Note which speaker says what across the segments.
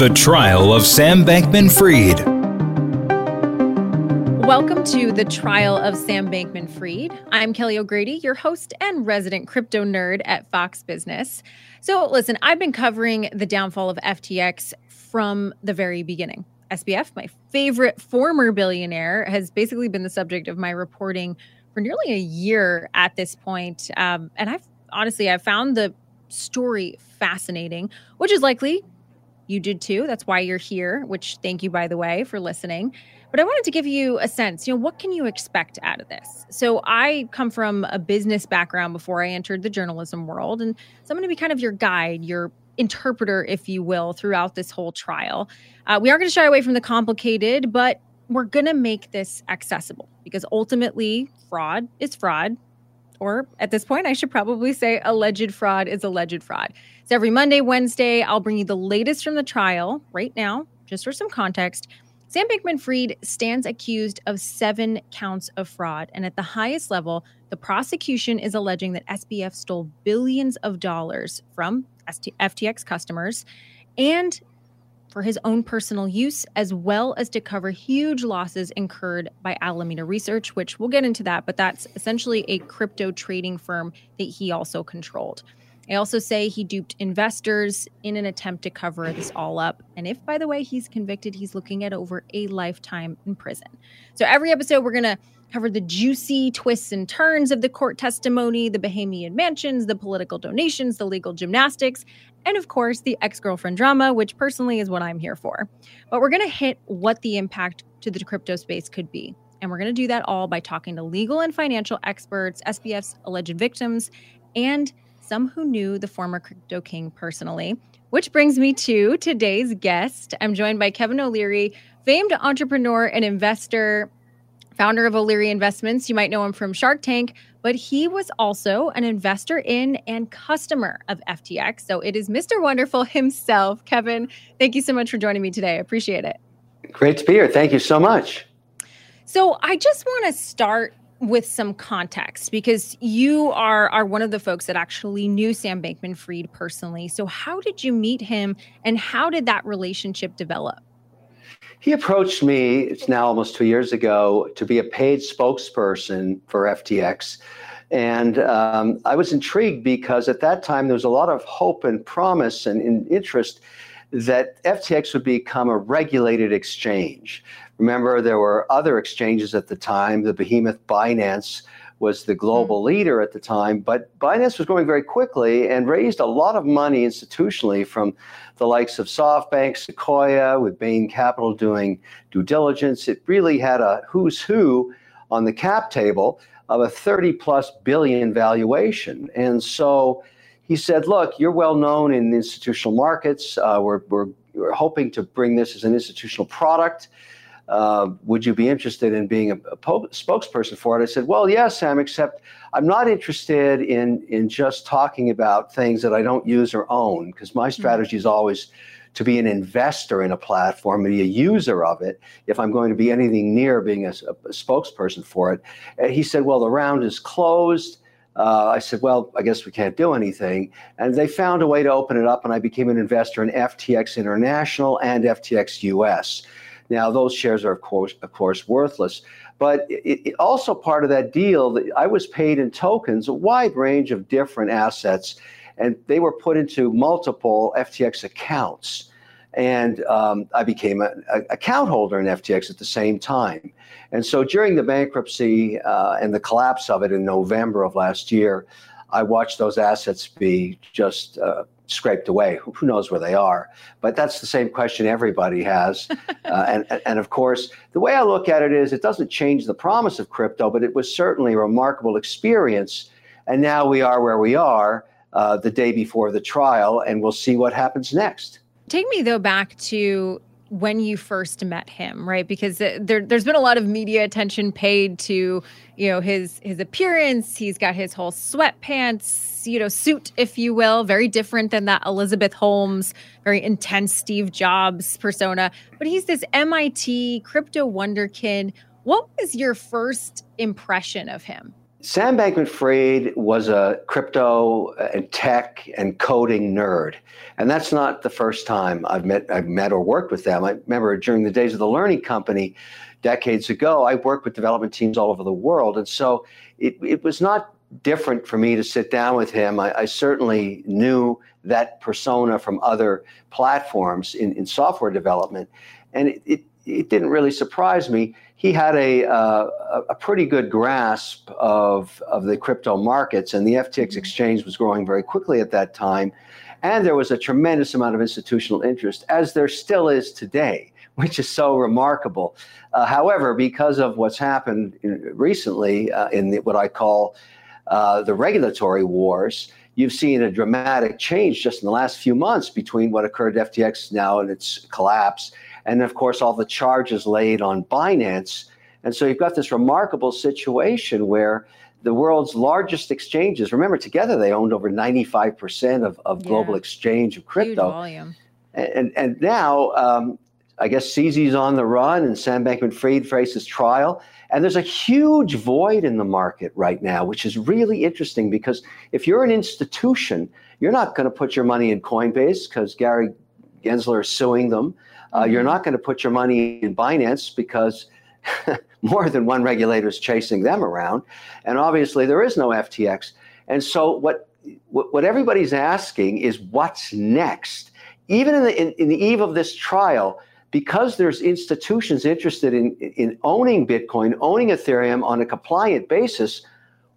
Speaker 1: The Trial of Sam Bankman Fried.
Speaker 2: Welcome to the trial of Sam Bankman Fried. I'm Kelly O'Grady, your host and resident crypto nerd at Fox Business. So, listen, I've been covering the downfall of FTX from the very beginning. SBF, my favorite former billionaire, has basically been the subject of my reporting for nearly a year at this point. Um, and I've honestly, I've found the story fascinating, which is likely you did too. That's why you're here, which thank you, by the way, for listening. But I wanted to give you a sense, you know, what can you expect out of this? So I come from a business background before I entered the journalism world. And so I'm going to be kind of your guide, your interpreter, if you will, throughout this whole trial. Uh, we are going to shy away from the complicated, but we're going to make this accessible because ultimately, fraud is fraud. Or at this point, I should probably say alleged fraud is alleged fraud. So every Monday, Wednesday, I'll bring you the latest from the trial right now, just for some context. Sam Bankman Fried stands accused of seven counts of fraud. And at the highest level, the prosecution is alleging that SBF stole billions of dollars from FTX customers and for his own personal use, as well as to cover huge losses incurred by Alameda Research, which we'll get into that, but that's essentially a crypto trading firm that he also controlled. I also say he duped investors in an attempt to cover this all up. And if, by the way, he's convicted, he's looking at over a lifetime in prison. So every episode, we're going to cover the juicy twists and turns of the court testimony, the Bahamian mansions, the political donations, the legal gymnastics, and of course, the ex girlfriend drama, which personally is what I'm here for. But we're going to hit what the impact to the crypto space could be. And we're going to do that all by talking to legal and financial experts, SBF's alleged victims, and some who knew the former crypto king personally. Which brings me to today's guest. I'm joined by Kevin O'Leary, famed entrepreneur and investor, founder of O'Leary Investments. You might know him from Shark Tank, but he was also an investor in and customer of FTX. So it is Mr. Wonderful himself. Kevin, thank you so much for joining me today. I appreciate it.
Speaker 3: Great to be here. Thank you so much.
Speaker 2: So I just want to start with some context because you are are one of the folks that actually knew Sam Bankman Fried personally. So how did you meet him and how did that relationship develop?
Speaker 3: He approached me, it's now almost two years ago, to be a paid spokesperson for FTX. And um, I was intrigued because at that time there was a lot of hope and promise and, and interest that FTX would become a regulated exchange. Remember, there were other exchanges at the time. The behemoth Binance was the global mm. leader at the time, but Binance was growing very quickly and raised a lot of money institutionally from the likes of SoftBank, Sequoia, with Bain Capital doing due diligence. It really had a who's who on the cap table of a 30 plus billion valuation. And so he said, Look, you're well known in the institutional markets. Uh, we're, we're, we're hoping to bring this as an institutional product uh, would you be interested in being a, a po- spokesperson for it? I said, well, yes, Sam, except I'm not interested in, in just talking about things that I don't use or own, because my mm-hmm. strategy is always to be an investor in a platform, be a user of it, if I'm going to be anything near being a, a spokesperson for it. And he said, well, the round is closed. Uh, I said, well, I guess we can't do anything. And they found a way to open it up, and I became an investor in FTX International and FTX US. Now, those shares are, of course, of course worthless. But it, it also part of that deal, I was paid in tokens, a wide range of different assets, and they were put into multiple FTX accounts. And um, I became an account holder in FTX at the same time. And so during the bankruptcy uh, and the collapse of it in November of last year, I watched those assets be just uh, scraped away. Who knows where they are? But that's the same question everybody has. uh, and, and of course, the way I look at it is it doesn't change the promise of crypto, but it was certainly a remarkable experience. And now we are where we are uh, the day before the trial, and we'll see what happens next.
Speaker 2: Take me, though, back to when you first met him, right? Because there, there's been a lot of media attention paid to, you know, his his appearance. He's got his whole sweatpants, you know, suit, if you will, very different than that Elizabeth Holmes, very intense Steve Jobs persona. But he's this MIT crypto wonder kid. What was your first impression of him?
Speaker 3: Sam Bankman Fried was a crypto and tech and coding nerd. And that's not the first time I've met, I've met or worked with them. I remember during the days of the Learning Company decades ago, I worked with development teams all over the world. And so it, it was not different for me to sit down with him. I, I certainly knew that persona from other platforms in, in software development. And it, it, it didn't really surprise me he had a, uh, a pretty good grasp of, of the crypto markets, and the FTX mm-hmm. exchange was growing very quickly at that time. And there was a tremendous amount of institutional interest, as there still is today, which is so remarkable. Uh, however, because of what's happened in, recently uh, in the, what I call uh, the regulatory wars, you've seen a dramatic change just in the last few months between what occurred at FTX now and its collapse and of course all the charges laid on Binance. And so you've got this remarkable situation where the world's largest exchanges, remember, together they owned over 95% of, of yeah. global exchange of crypto.
Speaker 2: Volume.
Speaker 3: And, and now, um, I guess CZ's on the run and Sam Bankman Fried faces trial. And there's a huge void in the market right now, which is really interesting because if you're an institution, you're not going to put your money in Coinbase because Gary Gensler is suing them. Uh, you're mm-hmm. not going to put your money in Binance because more than one regulator is chasing them around. And obviously, there is no FTX. And so, what, what everybody's asking is what's next? Even in the, in, in the eve of this trial, because there's institutions interested in, in owning Bitcoin, owning Ethereum on a compliant basis,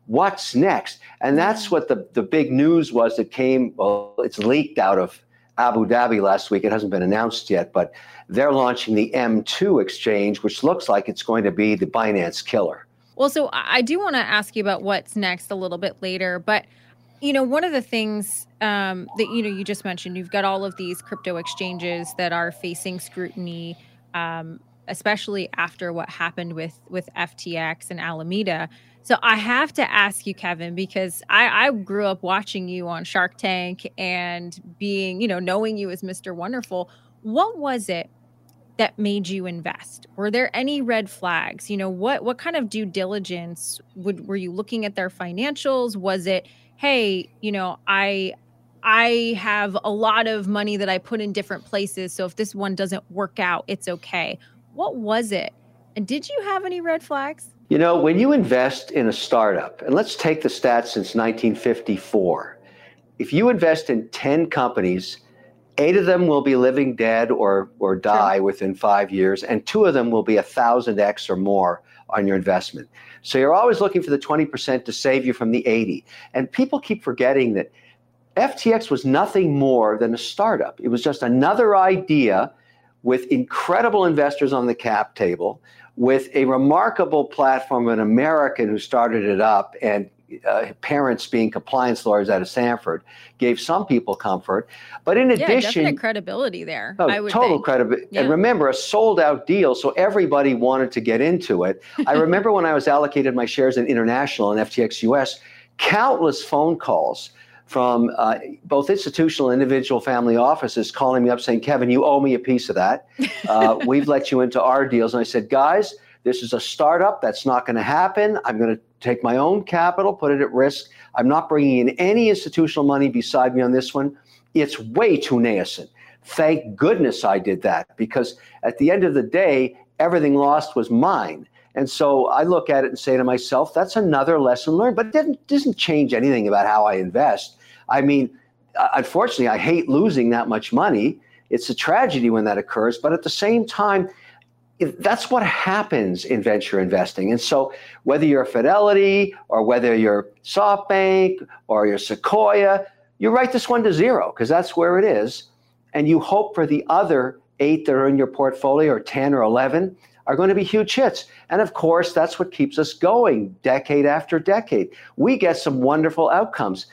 Speaker 3: what's next? And that's what the, the big news was that came, well, it's leaked out of Abu Dhabi last week. It hasn't been announced yet, but they're launching the M2 exchange, which looks like it's going to be the Binance killer.
Speaker 2: Well, so I do want to ask you about what's next a little bit later, but you know, one of the things um, that you know you just mentioned, you've got all of these crypto exchanges that are facing scrutiny, um, especially after what happened with with FTX and Alameda. So I have to ask you, Kevin, because I, I, grew up watching you on Shark Tank and being, you know, knowing you as Mr. Wonderful. What was it that made you invest? Were there any red flags? You know, what what kind of due diligence would were you looking at their financials? Was it, hey, you know, I I have a lot of money that I put in different places, so if this one doesn't work out, it's okay. What was it? And did you have any red flags?
Speaker 3: You know, when you invest in a startup, and let's take the stats since 1954, if you invest in 10 companies, eight of them will be living dead or, or die sure. within five years, and two of them will be a thousand X or more on your investment. So you're always looking for the 20% to save you from the 80. And people keep forgetting that FTX was nothing more than a startup. It was just another idea with incredible investors on the cap table with a remarkable platform, an American who started it up, and uh, parents being compliance lawyers out of Stanford gave some people comfort. But in yeah, addition,
Speaker 2: credibility there.
Speaker 3: Oh, total credibility. Yeah. And remember, a sold out deal, so everybody wanted to get into it. I remember when I was allocated my shares in International and FTX US, countless phone calls from uh, both institutional and individual family offices calling me up saying, Kevin, you owe me a piece of that. Uh, we've let you into our deals. And I said, guys, this is a startup. That's not going to happen. I'm going to take my own capital, put it at risk. I'm not bringing in any institutional money beside me on this one. It's way too nascent. Thank goodness I did that because at the end of the day, everything lost was mine. And so I look at it and say to myself, that's another lesson learned, but it doesn't change anything about how I invest. I mean, uh, unfortunately, I hate losing that much money. It's a tragedy when that occurs, but at the same time, that's what happens in venture investing. And so, whether you're Fidelity or whether you're SoftBank or you're Sequoia, you write this one to zero because that's where it is. And you hope for the other eight that are in your portfolio or 10 or 11 are going to be huge hits. And of course, that's what keeps us going decade after decade. We get some wonderful outcomes.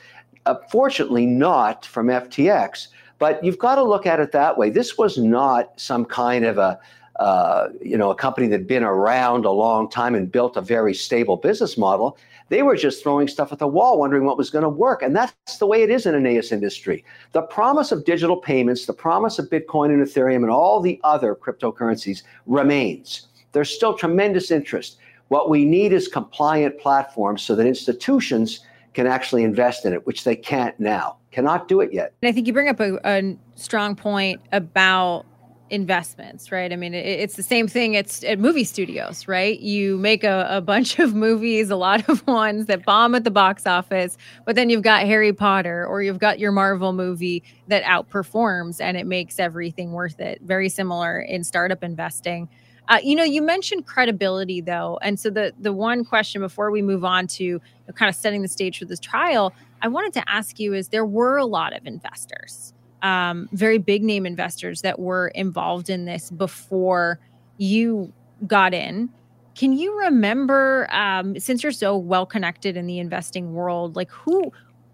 Speaker 3: Uh, fortunately, not from FTX, but you've got to look at it that way. This was not some kind of a uh, you know, a company that had been around a long time and built a very stable business model. They were just throwing stuff at the wall, wondering what was going to work. And that's the way it is in Aeneas industry. The promise of digital payments, the promise of Bitcoin and Ethereum and all the other cryptocurrencies remains. There's still tremendous interest. What we need is compliant platforms so that institutions can actually invest in it, which they can't now, cannot do it yet.
Speaker 2: And I think you bring up a, a strong point about investments, right? I mean, it, it's the same thing. It's at movie studios, right? You make a, a, bunch of movies, a lot of ones that bomb at the box office, but then you've got Harry Potter or you've got your Marvel movie that outperforms and it makes everything worth it. Very similar in startup investing. Uh, you know, you mentioned credibility though, and so the the one question before we move on to kind of setting the stage for this trial, I wanted to ask you is there were a lot of investors, um, very big name investors that were involved in this before you got in. Can you remember, um, since you're so well connected in the investing world, like who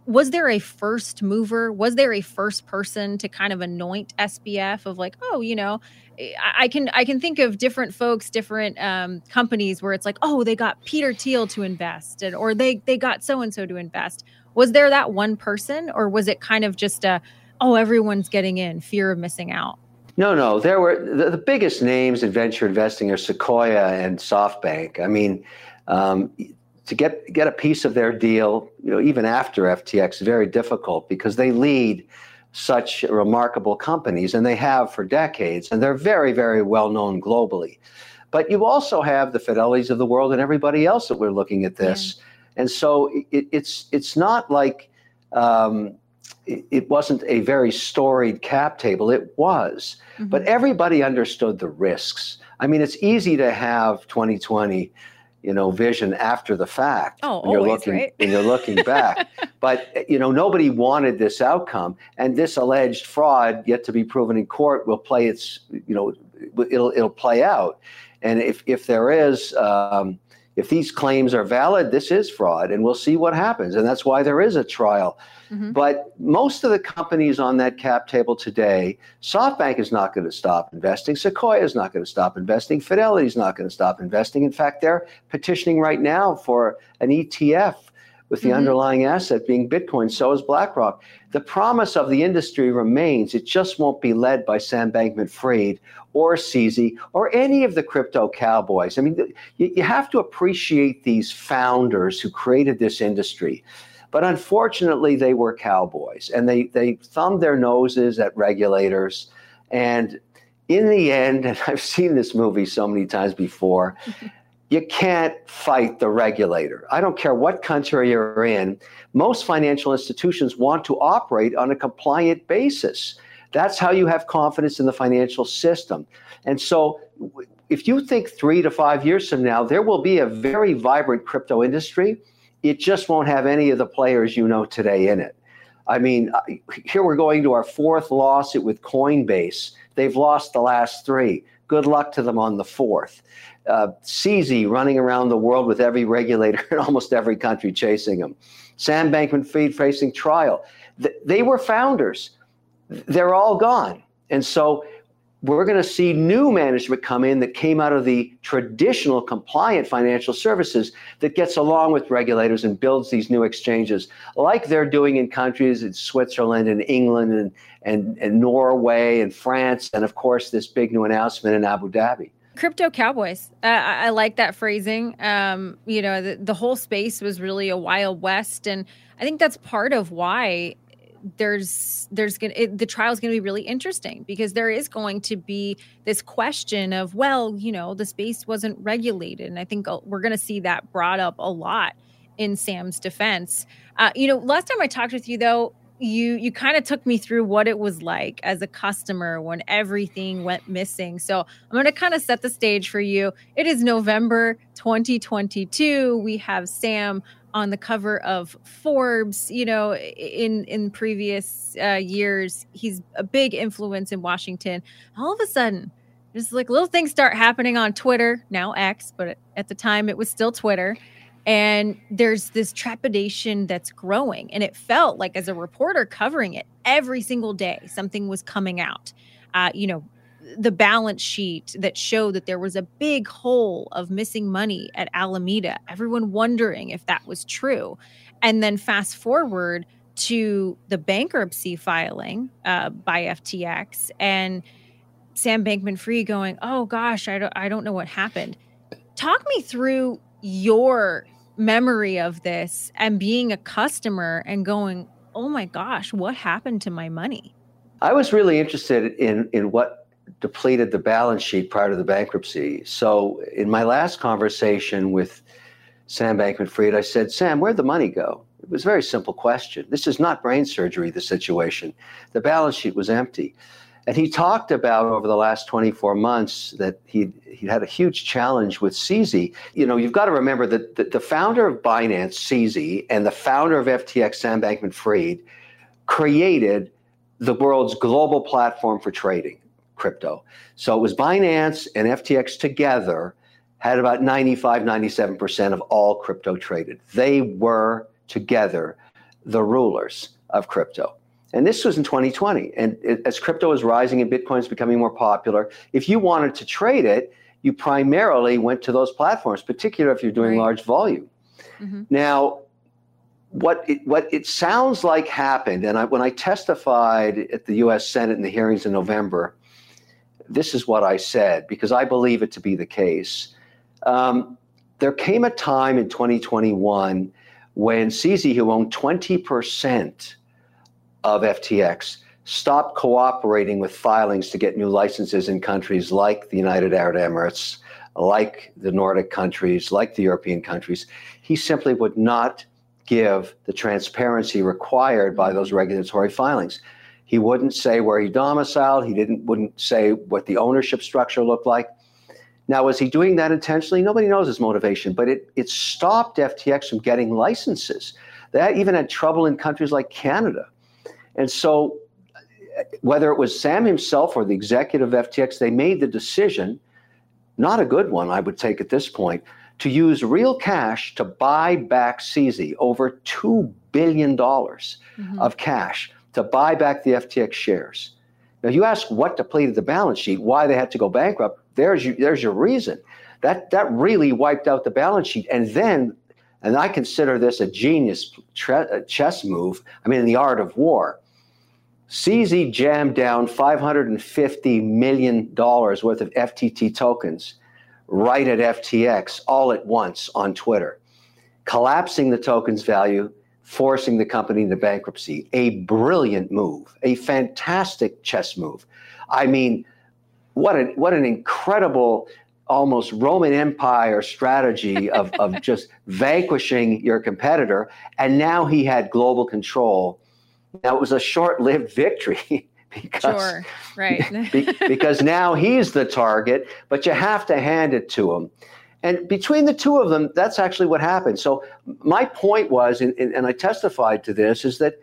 Speaker 2: was there a first mover? Was there a first person to kind of anoint SBF of like, oh, you know, I can I can think of different folks, different um, companies where it's like, oh, they got Peter Thiel to invest, and or they they got so and so to invest. Was there that one person, or was it kind of just a, oh, everyone's getting in, fear of missing out?
Speaker 3: No, no. There were the, the biggest names in venture investing are Sequoia and SoftBank. I mean, um, to get get a piece of their deal, you know, even after FTX, very difficult because they lead such remarkable companies, and they have for decades, and they're very, very well known globally. But you also have the Fidelities of the world and everybody else that we're looking at this, yeah. and so it, it's it's not like um, it, it, wasn't a very storied cap table. It was, mm-hmm. but everybody understood the risks. I mean, it's easy to have 2020 you know vision after the fact
Speaker 2: oh,
Speaker 3: when you're
Speaker 2: always,
Speaker 3: looking
Speaker 2: right?
Speaker 3: when you're looking back but you know nobody wanted this outcome and this alleged fraud yet to be proven in court will play its you know it'll it'll play out and if if there is um, if these claims are valid, this is fraud, and we'll see what happens. And that's why there is a trial. Mm-hmm. But most of the companies on that cap table today, SoftBank is not going to stop investing. Sequoia is not going to stop investing. Fidelity is not going to stop investing. In fact, they're petitioning right now for an ETF with the mm-hmm. underlying asset being Bitcoin. So is BlackRock. The promise of the industry remains. It just won't be led by Sam Bankman Fried or CZ or any of the crypto cowboys. I mean, you, you have to appreciate these founders who created this industry. But unfortunately, they were cowboys and they, they thumbed their noses at regulators. And in the end, and I've seen this movie so many times before, you can't fight the regulator. I don't care what country you're in. Most financial institutions want to operate on a compliant basis. That's how you have confidence in the financial system. And so, if you think three to five years from now, there will be a very vibrant crypto industry, it just won't have any of the players you know today in it. I mean, here we're going to our fourth lawsuit with Coinbase. They've lost the last three. Good luck to them on the fourth uh, CZ running around the world with every regulator in almost every country chasing him. Sam Bankman Fried facing trial. Th- they were founders. They're all gone. And so we're going to see new management come in that came out of the traditional compliant financial services that gets along with regulators and builds these new exchanges, like they're doing in countries in Switzerland and England and, and, and Norway and France, and of course, this big new announcement in Abu Dhabi.
Speaker 2: Crypto cowboys. Uh, I, like that phrasing. Um, you know the, the whole space was really a wild west and i think that's part of why there's there's gonna it, the trial is going to be really interesting because there is going to be this question of well you know the space wasn't regulated and i think uh, we're going to see that brought up a lot in sam's defense uh, you know last time i talked with you though you you kind of took me through what it was like as a customer when everything went missing. So I'm going to kind of set the stage for you. It is November 2022. We have Sam on the cover of Forbes. You know, in in previous uh, years, he's a big influence in Washington. All of a sudden, just like little things start happening on Twitter, now X, but at the time it was still Twitter and there's this trepidation that's growing and it felt like as a reporter covering it every single day something was coming out uh, you know the balance sheet that showed that there was a big hole of missing money at alameda everyone wondering if that was true and then fast forward to the bankruptcy filing uh, by ftx and sam bankman fried going oh gosh I don't, I don't know what happened talk me through your memory of this and being a customer and going, oh my gosh, what happened to my money?
Speaker 3: I was really interested in in what depleted the balance sheet prior to the bankruptcy. So in my last conversation with Sam Bankman Fried, I said, Sam, where'd the money go? It was a very simple question. This is not brain surgery, the situation. The balance sheet was empty. And he talked about over the last 24 months that he he had a huge challenge with CZ. You know, you've got to remember that the, the founder of Binance, CZ, and the founder of FTX, Sam Bankman Fried, created the world's global platform for trading crypto. So it was Binance and FTX together had about 95, 97% of all crypto traded. They were together the rulers of crypto. And this was in 2020. And it, as crypto was rising and Bitcoin is becoming more popular, if you wanted to trade it, you primarily went to those platforms, particularly if you're doing right. large volume. Mm-hmm. Now, what it, what it sounds like happened, and I, when I testified at the U.S. Senate in the hearings in November, this is what I said because I believe it to be the case. Um, there came a time in 2021 when CZ, who owned 20% of FTX, stopped cooperating with filings to get new licenses in countries like the United Arab Emirates, like the Nordic countries, like the European countries. He simply would not give the transparency required by those regulatory filings. He wouldn't say where he domiciled. He didn't wouldn't say what the ownership structure looked like. Now, was he doing that intentionally? Nobody knows his motivation, but it, it stopped FTX from getting licenses. That even had trouble in countries like Canada. And so, whether it was Sam himself or the executive of FTX, they made the decision, not a good one, I would take at this point, to use real cash to buy back CZ over $2 billion mm-hmm. of cash to buy back the FTX shares. Now, you ask what depleted the balance sheet, why they had to go bankrupt. There's your, there's your reason. That that really wiped out the balance sheet, and then, and I consider this a genius tre- uh, chess move. I mean, in the art of war. CZ jammed down 550 million dollars worth of FTT tokens right at FTX all at once on Twitter, collapsing the token's value forcing the company into bankruptcy. A brilliant move, a fantastic chess move. I mean, what an what an incredible almost Roman Empire strategy of, of just vanquishing your competitor. And now he had global control. Now it was a short-lived victory. because,
Speaker 2: sure, right.
Speaker 3: because now he's the target, but you have to hand it to him. And between the two of them, that's actually what happened. So my point was, and, and I testified to this, is that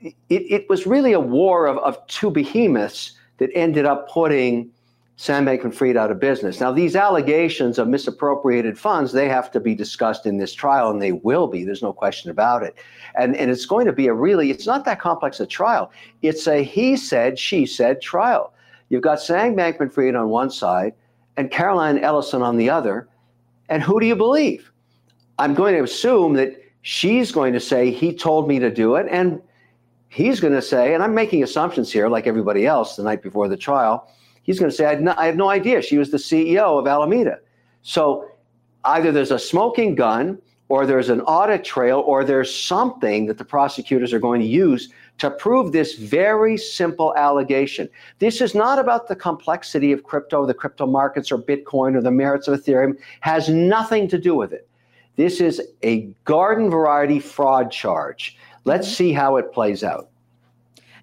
Speaker 3: it, it was really a war of, of two behemoths that ended up putting Sam Bankman-Fried out of business. Now, these allegations of misappropriated funds, they have to be discussed in this trial, and they will be. There's no question about it. And, and it's going to be a really, it's not that complex a trial. It's a he said, she said trial. You've got Sam Bankman-Fried on one side and Caroline Ellison on the other, and who do you believe? I'm going to assume that she's going to say, he told me to do it. And he's going to say, and I'm making assumptions here, like everybody else the night before the trial, he's going to say, I had no, I no idea. She was the CEO of Alameda. So either there's a smoking gun, or there's an audit trail, or there's something that the prosecutors are going to use to prove this very simple allegation. This is not about the complexity of crypto, the crypto markets, or Bitcoin, or the merits of Ethereum, has nothing to do with it. This is a garden variety fraud charge. Let's mm-hmm. see how it plays out.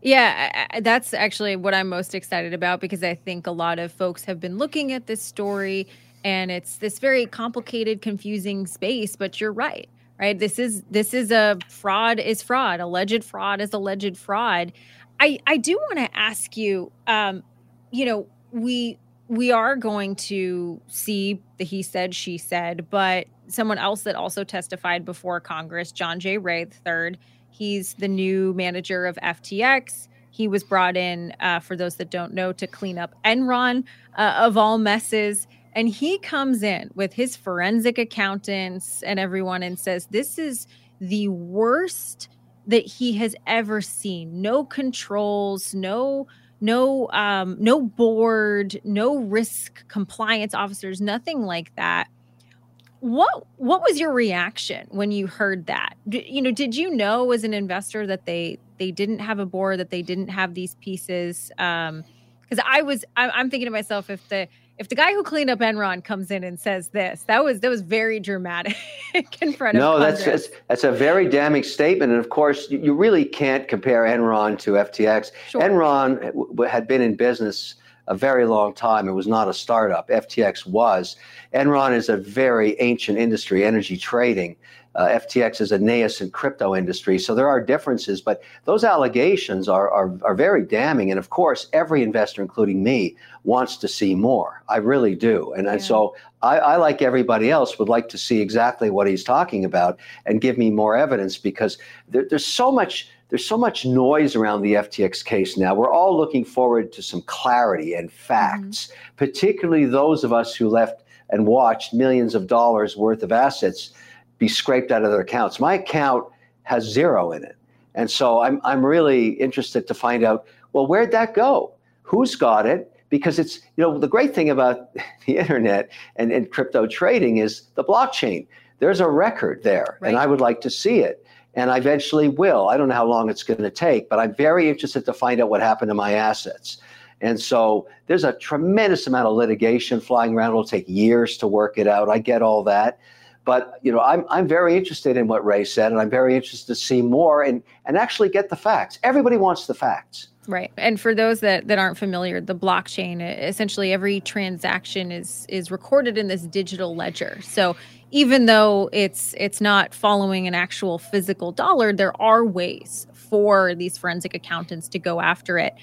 Speaker 2: Yeah, that's actually what I'm most excited about because I think a lot of folks have been looking at this story and it's this very complicated, confusing space, but you're right right? This is this is a fraud is fraud. Alleged fraud is alleged fraud. I i do want to ask you um you know we we are going to see the he said she said but someone else that also testified before congress john j. Ray III, he's the new manager of ftx he was brought in uh, for those that don't know to clean up enron uh, of all messes and he comes in with his forensic accountants and everyone and says, This is the worst that he has ever seen. No controls, no no um no board no risk compliance officers nothing like that what what was your reaction when you heard that? D- you know, did you know as an investor that they they didn't have a board, that they didn't have these pieces? Um, because I was I'm, I'm thinking to myself if the if the guy who cleaned up Enron comes in and says this, that was that was very dramatic in front
Speaker 3: no,
Speaker 2: of
Speaker 3: No, that's just, that's a very damning statement, and of course, you, you really can't compare Enron to FTX. Sure. Enron had been in business a very long time. It was not a startup. FTX was. Enron is a very ancient industry, energy trading. Uh, FTX is a nascent crypto industry, so there are differences, but those allegations are, are, are very damning. And of course, every investor, including me, wants to see more. I really do. And, yeah. and so I, I, like everybody else, would like to see exactly what he's talking about and give me more evidence because there, there's so much there's so much noise around the FTX case now. We're all looking forward to some clarity and facts, mm-hmm. particularly those of us who left and watched millions of dollars worth of assets be scraped out of their accounts. My account has zero in it. And so I'm, I'm really interested to find out well, where'd that go? Who's got it? Because it's, you know, the great thing about the internet and, and crypto trading is the blockchain. There's a record there, right. and I would like to see it. And I eventually will. I don't know how long it's going to take, but I'm very interested to find out what happened to my assets. And so there's a tremendous amount of litigation flying around. It'll take years to work it out. I get all that. But you know, I'm I'm very interested in what Ray said, and I'm very interested to see more and and actually get the facts. Everybody wants the facts.
Speaker 2: Right. And for those that, that aren't familiar, the blockchain essentially every transaction is is recorded in this digital ledger. So even though it's it's not following an actual physical dollar, there are ways for these forensic accountants to go after it.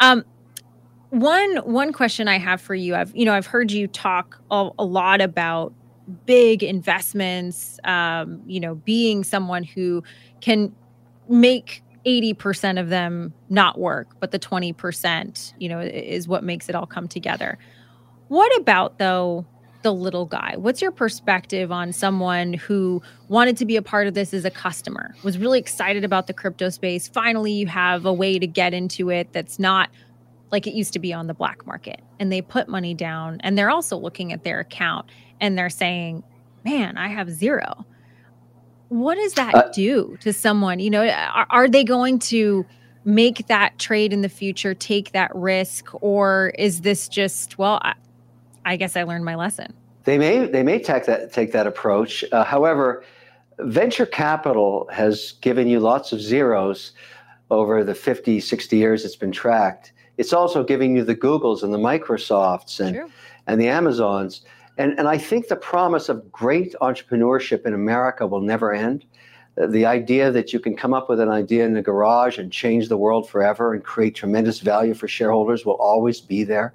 Speaker 2: Um, one one question I have for you, I've you know I've heard you talk a, a lot about big investments, um, you know, being someone who can make 80% of them not work, but the 20%, you know, is what makes it all come together. What about though the little guy? What's your perspective on someone who wanted to be a part of this as a customer, was really excited about the crypto space? Finally, you have a way to get into it that's not like it used to be on the black market. And they put money down and they're also looking at their account and they're saying, man, I have zero. What does that uh, do to someone? You know, are, are they going to make that trade in the future, take that risk, or is this just, well, I, I guess I learned my lesson?
Speaker 3: They may they may take that take that approach. Uh, however, venture capital has given you lots of zeros over the 50, 60 years it's been tracked. It's also giving you the Googles and the Microsofts and, and the Amazons. And, and I think the promise of great entrepreneurship in America will never end. The idea that you can come up with an idea in the garage and change the world forever and create tremendous value for shareholders will always be there.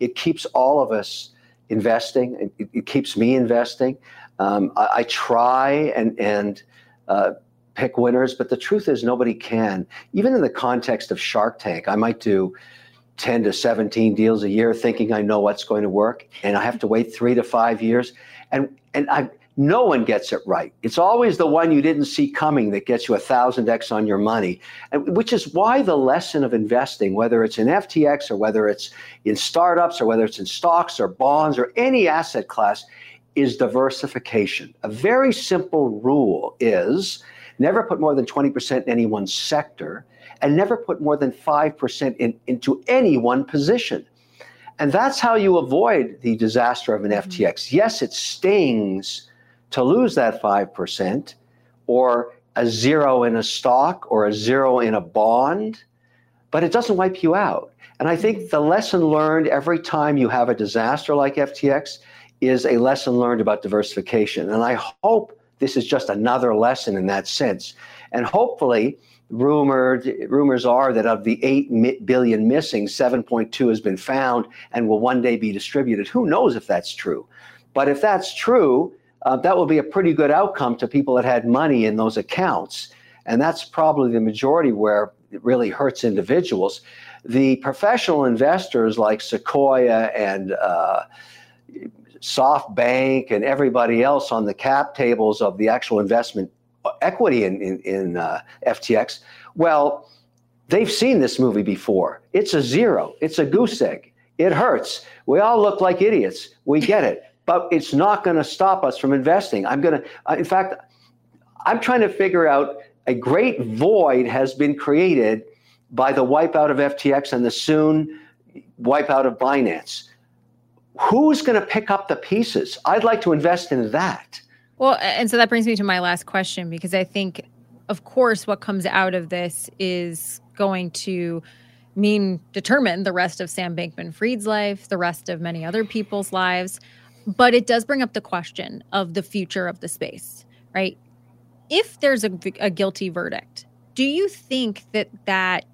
Speaker 3: It keeps all of us investing. It, it keeps me investing. Um, I, I, try and and uh, pick winners, but the truth is nobody can. Even in the context of Shark Tank, I might do 10 to 17 deals a year thinking I know what's going to work and I have to wait 3 to 5 years and and I no one gets it right. It's always the one you didn't see coming that gets you a thousand X on your money, and, which is why the lesson of investing, whether it's in FTX or whether it's in startups or whether it's in stocks or bonds or any asset class, is diversification. A very simple rule is never put more than 20% in any one sector and never put more than 5% in, into any one position. And that's how you avoid the disaster of an mm-hmm. FTX. Yes, it stings to lose that 5% or a zero in a stock or a zero in a bond, but it doesn't wipe you out. And I think the lesson learned every time you have a disaster like FTX is a lesson learned about diversification. And I hope this is just another lesson in that sense. And hopefully, rumored rumors are that of the 8 billion missing 7.2 has been found and will one day be distributed. Who knows if that's true? But if that's true uh, that will be a pretty good outcome to people that had money in those accounts. And that's probably the majority where it really hurts individuals. The professional investors like sequoia and uh, softbank and everybody else on the cap tables of the actual investment equity in, in, in uh, FTX. Well, they've seen this movie before. It's a zero, it's a goose egg. It hurts. We all look like idiots. We get it. but it's not going to stop us from investing. I'm going to, uh, in fact, I'm trying to figure out a great void has been created by the wipeout of FTX and the soon wipeout of Binance. Who's going to pick up the pieces? I'd like to invest in that.
Speaker 2: Well, and so that brings me to my last question because I think, of course, what comes out of this is going to mean determine the rest of Sam Bankman Fried's life, the rest of many other people's lives. But it does bring up the question of the future of the space, right? If there's a, a guilty verdict, do you think that that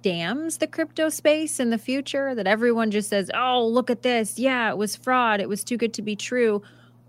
Speaker 2: damns the crypto space in the future? That everyone just says, oh, look at this. Yeah, it was fraud. It was too good to be true.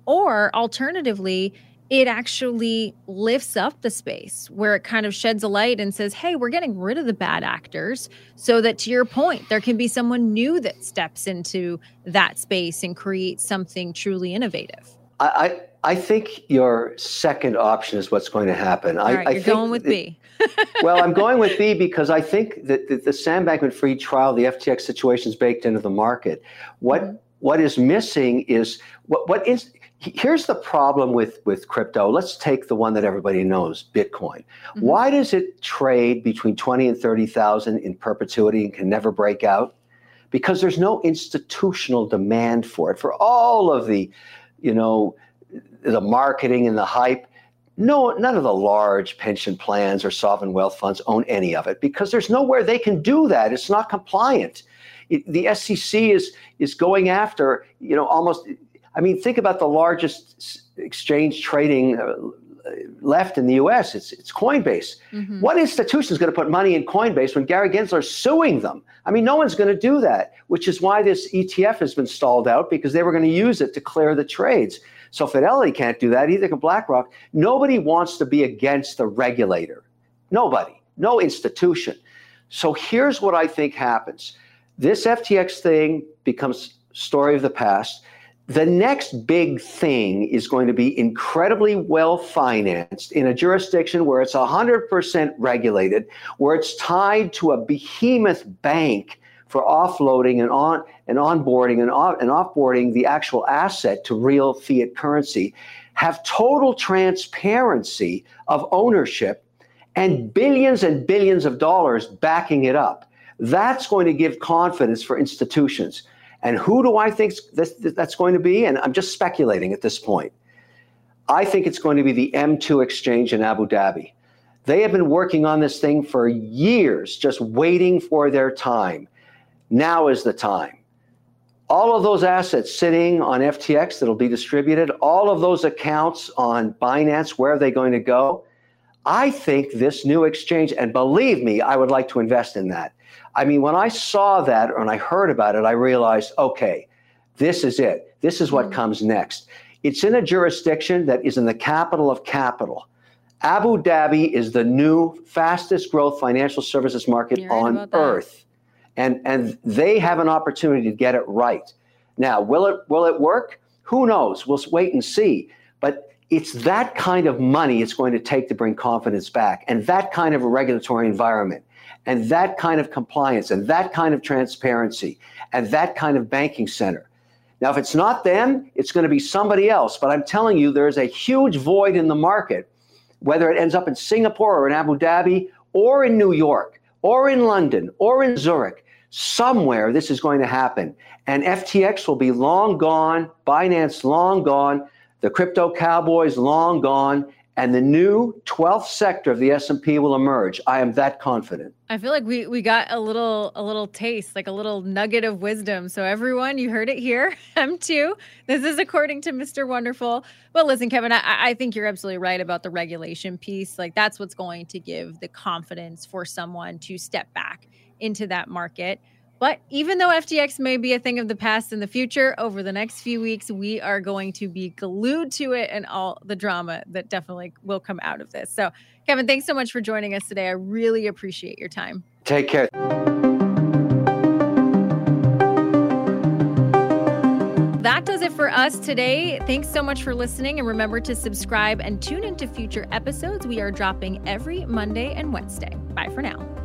Speaker 2: Or alternatively, it actually lifts up the space where it kind of sheds a light and says, hey, we're getting rid of the bad actors so that to your point, there can be someone new that steps into that space and creates something truly innovative.
Speaker 3: I, I think your second option is what's going to happen.
Speaker 2: All right,
Speaker 3: I,
Speaker 2: you're going with B.
Speaker 3: well, I'm going with B because I think that the, the Sam Bankman-Fried trial, the FTX situation is baked into the market. What mm-hmm. what is missing is what what is here's the problem with with crypto. Let's take the one that everybody knows bitcoin. Mm-hmm. why does it trade between 20 and 30,000 in perpetuity and can never break out? Because there's no institutional demand for it. For all of the you know the marketing and the hype no none of the large pension plans or sovereign wealth funds own any of it because there's nowhere they can do that. It's not compliant. It, the SEC is is going after you know almost I mean, think about the largest exchange trading uh, left in the U.S. It's it's Coinbase. Mm-hmm. What institution is going to put money in Coinbase when Gary Gensler is suing them? I mean, no one's going to do that. Which is why this ETF has been stalled out because they were going to use it to clear the trades. So Fidelity can't do that. Either can BlackRock. Nobody wants to be against the regulator. Nobody. No institution. So here's what I think happens. This FTX thing becomes story of the past the next big thing is going to be incredibly well financed in a jurisdiction where it's 100% regulated, where it's tied to a behemoth bank for offloading and on and onboarding and, off, and offboarding the actual asset to real fiat currency, have total transparency of ownership and billions and billions of dollars backing it up. That's going to give confidence for institutions. And who do I think this, that's going to be? And I'm just speculating at this point. I think it's going to be the M2 exchange in Abu Dhabi. They have been working on this thing for years, just waiting for their time. Now is the time. All of those assets sitting on FTX that'll be distributed, all of those accounts on Binance, where are they going to go? I think this new exchange, and believe me, I would like to invest in that. I mean, when I saw that or when I heard about it, I realized, okay, this is it. This is what mm-hmm. comes next. It's in a jurisdiction that is in the capital of capital. Abu Dhabi is the new fastest growth financial services market on earth. And, and they have an opportunity to get it right. Now, will it will it work? Who knows? We'll wait and see. But it's that kind of money it's going to take to bring confidence back and that kind of a regulatory environment and that kind of compliance and that kind of transparency and that kind of banking center. Now, if it's not them, it's going to be somebody else. But I'm telling you, there's a huge void in the market, whether it ends up in Singapore or in Abu Dhabi or in New York or in London or in Zurich. Somewhere this is going to happen. And FTX will be long gone, Binance long gone, the crypto cowboys long gone, and the new 12th sector of the S&P will emerge. I am that confident.
Speaker 2: I feel like we we got a little a little taste, like a little nugget of wisdom. So everyone, you heard it here. M2. This is according to Mr. Wonderful. But listen, Kevin, I, I think you're absolutely right about the regulation piece. Like that's what's going to give the confidence for someone to step back into that market. But even though FTX may be a thing of the past in the future, over the next few weeks, we are going to be glued to it and all the drama that definitely will come out of this. So, Kevin, thanks so much for joining us today. I really appreciate your time.
Speaker 3: Take care.
Speaker 2: That does it for us today. Thanks so much for listening. And remember to subscribe and tune into future episodes. We are dropping every Monday and Wednesday. Bye for now.